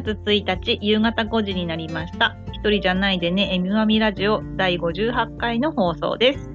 月1日夕方5時になりました。一人じゃないでね、えみまみラジオ第58回の放送です。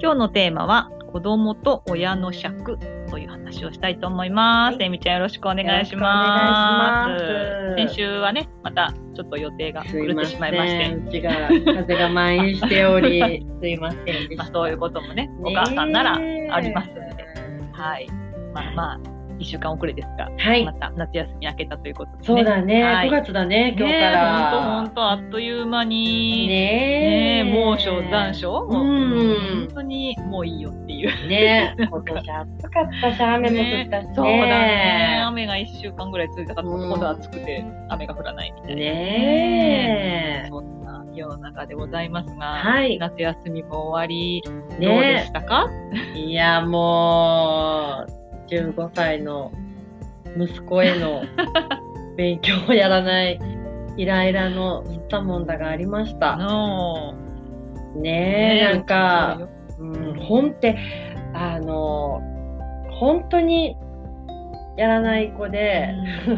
今日のテーマは、子供と親の尺という話をしたいと思います。はいえみちゃんよろしくお願いします。先週はね、またちょっと予定が狂ってしまいまして。うちが風が蔓延しており、すいません。まあ、そういうこともね、お母さんならありますので、ねはい。まあまあ、1週間遅れですが、はいまた夏休み明けたということで、ね。そうだね、はい9月だね、今日から。本当本当あっという間に、ねねええ。猛暑、残暑、もううん本当にもういいよっていう。ねえ、今年暑かったし、雨も降ったしね。そうだね。雨が1週間ぐらい続いたから、うん今度は暑くて雨が降らないみたいな。ねえ。そんな世の中でございますが、はい夏休みも終わり、ねどうでしたか、いや、もう、15歳の息子への 勉強をやらないイライラの吸ったもんだがありました。のねえ、なんか、ううん、本って、あの、本当にやらない子で、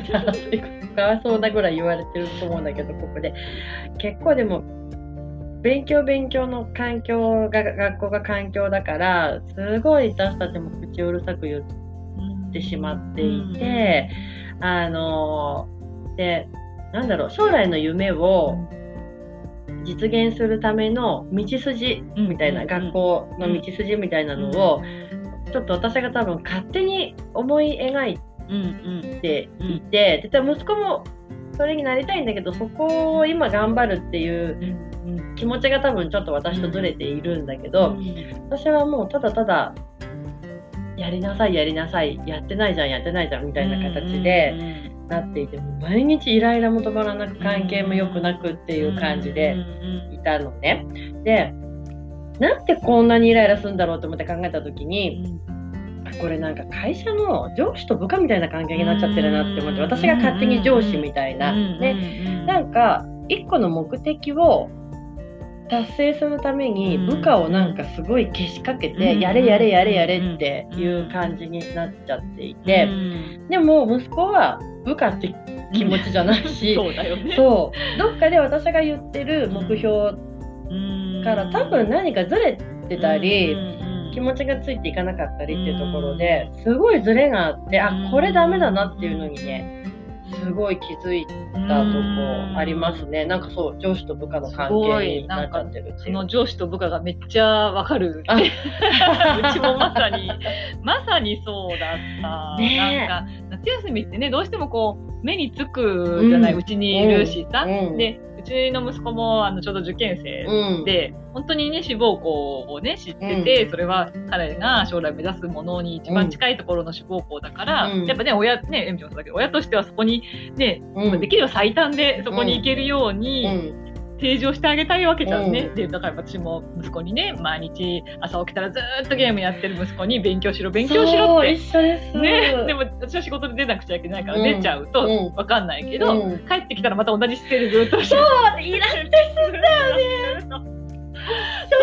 やらない子かわいそうなぐらい言われてると思うんだけど、ここで。結構でも、勉強勉強の環境が、学校が環境だから、すごい私たちも口うるさく言ってしまっていて、あの、で、なんだろう、将来の夢を実現するための道筋みたいな、学校の道筋みたいなのを、ちょっと私が多分勝手に思い描いうんうん。ていて、で息子もそれになりたいんだけどそこを今頑張るっていううん気持ちが多分ちょっと私とずれているんだけど、私はもうただただやりなさいやりなさいやってないじゃんやってないじゃんみたいな形でなっていて、もう毎日イライラも止まらなく関係も良くなくっていう感じでいたのね。でなんでこんなにイライラするんだろうと思って考えた時に、これなんか会社の上司と部下みたいな関係になっちゃってるなって思って私が勝手に上司みたいな。ね、なんか一個の目的を達成するためにうん。部下をなんかすごいけしかけて、うん。やれやれやれやれっていう感じになっちゃっていて、でも息子は部下って気持ちじゃないし、そうだよね。そう。どっかで私が言ってる目標から多分何かずれてたり、気持ちがついていかなかったりっていうところですごいズレがあってあこれダメだなっていうのにねすごい気づいたとこありますね。なんかそう上司と部下の関係になっちゃってるその上司と部下がめっちゃわかる。あ うちもまさに、まさにそうだった。ねえ。なんか、夏休みってね、どうしてもこう、目につくじゃない、ううんちにいるしさ。うん。で、うちの息子もあのちょうど受験生うん。で、本当にね、志望校をね、知ってて、それは彼が将来目指すものに一番近いところの志望校だから、うん。やっぱね、親、ね、エミちゃんだけど、親としてはそこにね、うん。できれば最短でそこに行けるように、うん提示をしてあげたいわけじゃんね。うん。で、だから私も息子にね、毎日朝起きたらずーっとゲームやってる息子に勉強しろ、勉強しろって。そう一緒です。ね、でも私は仕事で出なくちゃいけないからうん。出ちゃうとうん。わかんないけど、うん。帰ってきたらまた同じ姿勢でずっとしてそうイラッとするんだよね。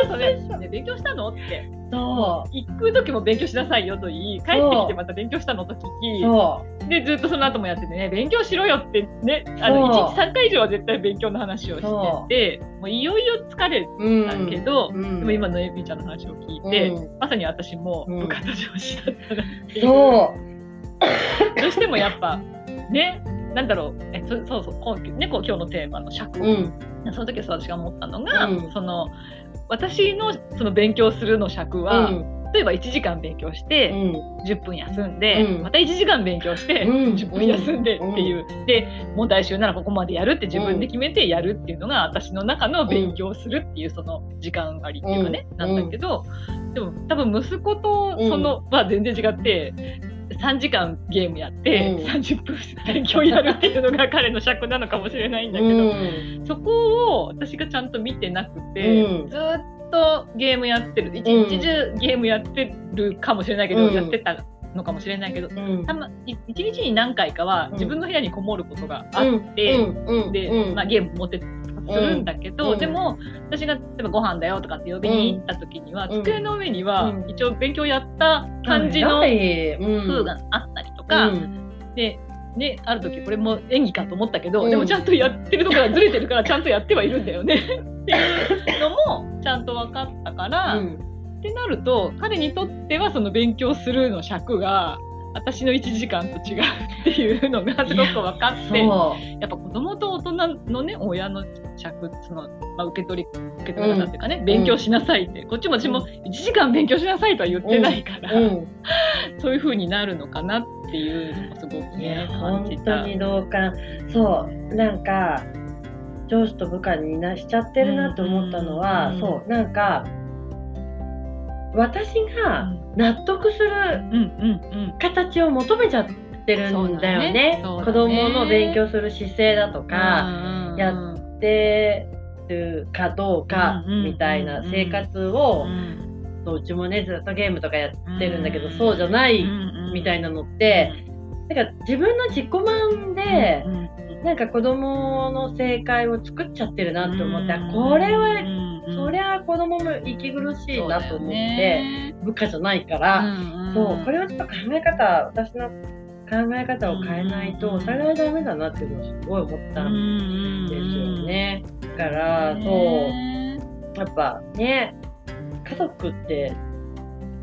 そうねね勉強したのって。そ行く時も勉強しなさいよと言い帰ってきてまた勉強したのと聞うき。そでずっとその後もやっててね勉強しろよってねあの1日3回以上は絶対勉強の話をしててもういよいよ疲れたけど、うん。でも今のエビちゃんの話を聞いて、うん。まさに私もうん部下と上司だったなっていう、そどうしてもやっぱねなんだろうえそそうそう今ねこう今日のテーマの尺、うん。その時私が思ったのが、うん。その私のその勉強するの尺は、例えば1時間勉強して、うん。10分休んで、うん。また1時間勉強して、うん。10分休んでっていう、で問題集ならここまでやるって自分で決めてやるっていうのが私の中の勉強するっていうその時間割っていうかね、うん。なんだけど、でも多分息子とそのは全然違って。3時間ゲームやって、うん。30分勉強やるっていうのが彼の尺なのかもしれないんだけど、うん。そこを私がちゃんと見てなくて、うん。ずーっとゲームやってる。一日中ゲームやってるかもしれないけど、うん。やってたのかもしれないけどうん。たまい一日に何回かはうん自分の部屋にこもることがあって、うん。うん。で、うん。まあ、ゲーム持ってするんだけど、うん。でも私が例えばご飯だよとかって呼びに行った時には、うん。机の上にはうん。一応勉強やった感じのはい風があったりとか、うん。で、ね、ある時これも演技かと思ったけど、うん。でもちゃんとやってるところがずれてるからちゃんとやってはいるんだよね。っていうのもちゃんと分かったから、うん。ってなると彼にとってはその勉強するの尺が私の1時間と違うっていうのがすごく分かってそやっぱ子供と大人のね親の尺その、まあ、受け取り受け取り方っていうかね、勉強しなさいってこっちも私も1時間勉強しなさいとは言ってないから、ううん。そういう風になるのかなっていうのもすごくね感じ本たそう。なんか上司と部下になしちゃってるなと思ったのは、うんそう。なんか私が納得する形を求めちゃってるんだよね。ね。子供の勉強する姿勢だとうん。か、やっでるかどうかみたいな生活うを、ううちもねずっとゲームとかやってるんだけど、うん。そうじゃないみたいななのって、なんか自分の自己満で、うんなんか子供の正解を作っちゃってるなって思って、あこれは、そりゃゃ子供も息苦しいなと思って、部下じゃないから、そうこれはちょっと考え方私の考え方を変えないと、うん。それはダメだなっていうのをすごい思ったんですよね。だから、そう。やっぱね家族って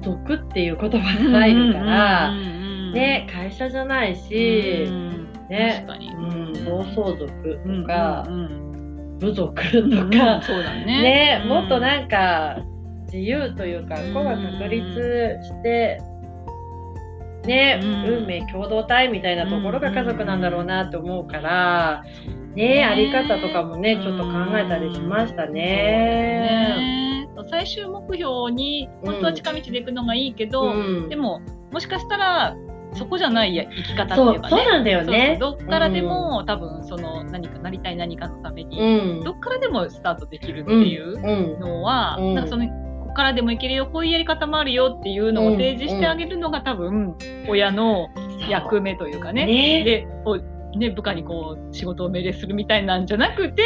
族っていう言葉が入るから、ね会社じゃないし、ねうん、暴走族うんとか、うんうん部族とうんか、そうだね。ねうん。もっとなんか自由というかうん。子が確立して、ね、うん。運命共同体みたいなところが家族なんだろうなって思うから、ねねあり方とかもねちょっと考えたりしましたね。そう最終目標に本当は近道で行くのがいいけど、うん。でももしかしたらそこじゃない生き方ってそいううかね。そうなんだよね。どっからでも、多分その何かなりたい何かのために、うん。どっからでもスタートできるってうんいううんのは、うん。なんかそのここからでもいけるよこういうやり方もあるよっていうのを提示してあげるのが多分親の役目というかね。ね。でこうね部下にこう仕事を命令するみたいなんじゃなくて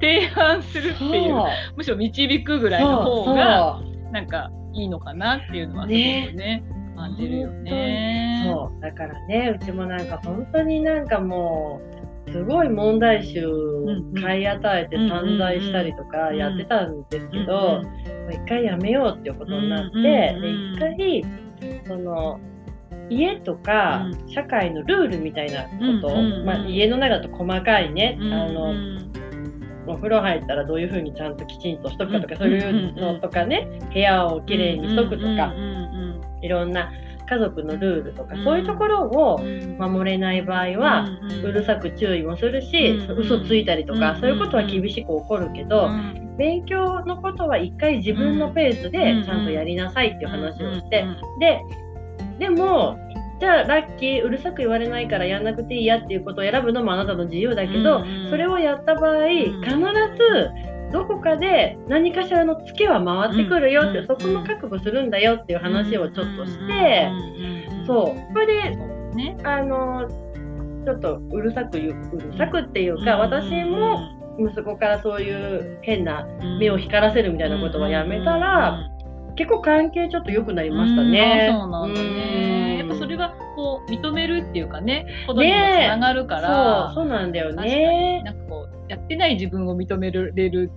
提案するっていうむしろ導くぐらいの方がなんかいいのかなっていうのはすごくね感じるよね。そう。だからねうちもなんか本当になんかもうすごい問題集を買い与えて散財したりとかやってたんですけど、もう一回やめようっていうことになって、うんで一回その家とかう社会のルールみたいなこと、まあ、家の中だと細かいね、うんあのお風呂入ったらどういうふうにちゃんときちんとしとくかとか、そういうのとかね部屋をきれいにしとくとか、いろんな家族のルールとか、うんそういうところをま守れない場合は、うるさく注意もするし、うん嘘ついたりとか、うんそういうことは厳しく起こるけど、勉強のことは一回自分のペースでちゃんとやりなさいっていう話をして、ででもじゃあラッキーうるさく言われないからやんなくていいやっていうことを選ぶのもあなたの自由だけど、それをやった場合、必ずどこかで何かしらのツケは回ってくるよって、うんそこも覚悟するんだよっていう話をちょっとして、そう。それでうね。あのちょっとうるさく言ううるさくっていうか、私も息子からそういう変な目を光らせるみたいなことはやめたら、結構関係ちょっと良くなりましたね。そうなんだね。うん。やっぱそれがこう認めるっていうかね、ことにもつながるから、そうそうなんだよ確かに。ね。やってない自分を認めれる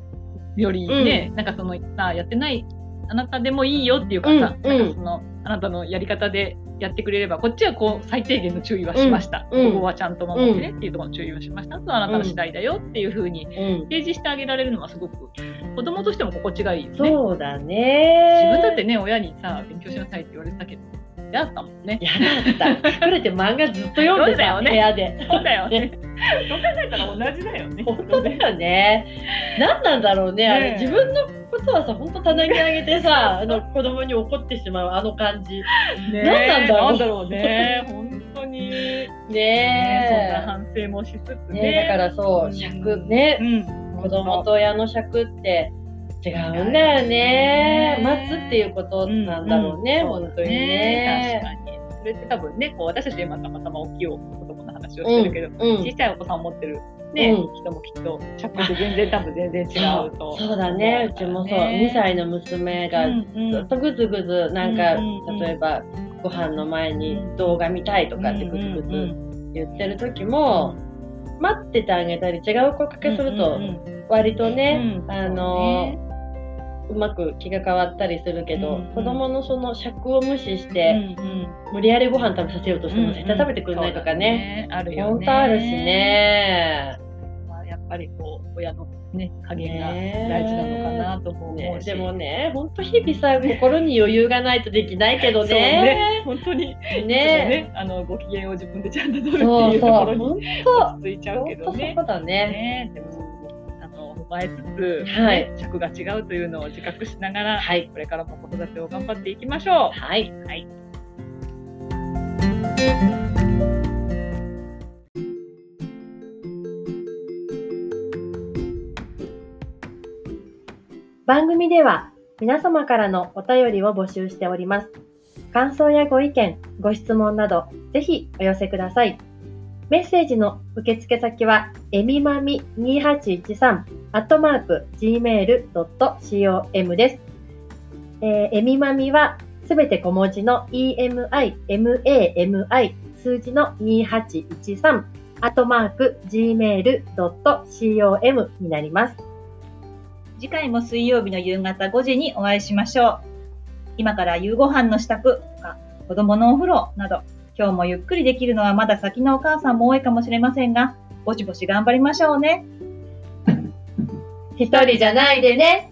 よりね、なんかそのさやってないあなたでもいいよっていうかさ、うんうんなんかそのあなたのやり方でやってくれれば、こっちはこう最低限の注意はしました。うんうんここはちゃんと守ってねっていうところの注意はしました。あとはあなたの次第だよっていうふうにうん。提示してあげられるのはすごく子供としても心地がいいよね。そうだね。自分だってね、親にさ、勉強しなさいって言われてたけど、嫌だったもんね。嫌だった。隠れて漫画ずっと読んでたよね部屋で。そうだよね。そう考えたら同じだよね。本当だよね。何なんだろうね。あれねえ自分のことはさ、本当棚にあげてさ、あの子供に怒ってしまうあの感じ。ね何なんだろうなんだろうね。本当に。ねそんなね反省もしつつえ。ね。ねえだからそうう、ん尺ねう。ん。子供と親の尺って違うんだよね。ね待つっていうことなんだろうね、ん。本当に確ね。かに。それって多分ね、こう私たち今たまたま大きい子供の話をしてるけど、うん小さいお子さんを持ってるね、うん。人もきっと尺って全然多分全然違うと。そうだね、うちもそう、2歳の娘がうんうん。ずっとぐずぐず、なんか、うんうんうん。例えばご飯の前に動画見たいとかってぐずぐず言ってる時も、待っててあげたり違う声かけするとうんうん割とね、うんあのうまく気が変わったりするけど、うんうん子供のその尺を無視しうんて、うん無理やりご飯食べさせようとしてもうん絶対食べてくれないとかね、そうだねあるよね。本当あるしね。まあ、やっぱりこう親のね加減がね大事なのかなとも思うし。ねでもね、本当日々さ、心に余裕がないとできないけどね。ね本当にねねあのご機嫌を自分でちゃんと取るっていうところに本落ち着いちゃ当、うけどねそこ。だね。ねでもえつつ、はいね尺が違うというのを自覚しながら、はい。これからも子育てを頑張っていきましょはい。う。はい。番組では皆様からのお便りを募集しております。感想やご意見、ご質問など、ぜひお寄せください。メッセージの受付先は、えみまみ2813、アットマーク、gmail.com です。えーえみまみは、すべて小文字の emi, mami, 数字の2813、アットマーク、gmail.com になります。次回も水曜日の夕方5時にお会いしましょう。今から夕ご飯の支度とか、子供のお風呂など、今日もゆっくりできるのはまだ先のお母さんも多いかもしれませんが、ぼちぼち頑張りましょうね。一人じゃないでね。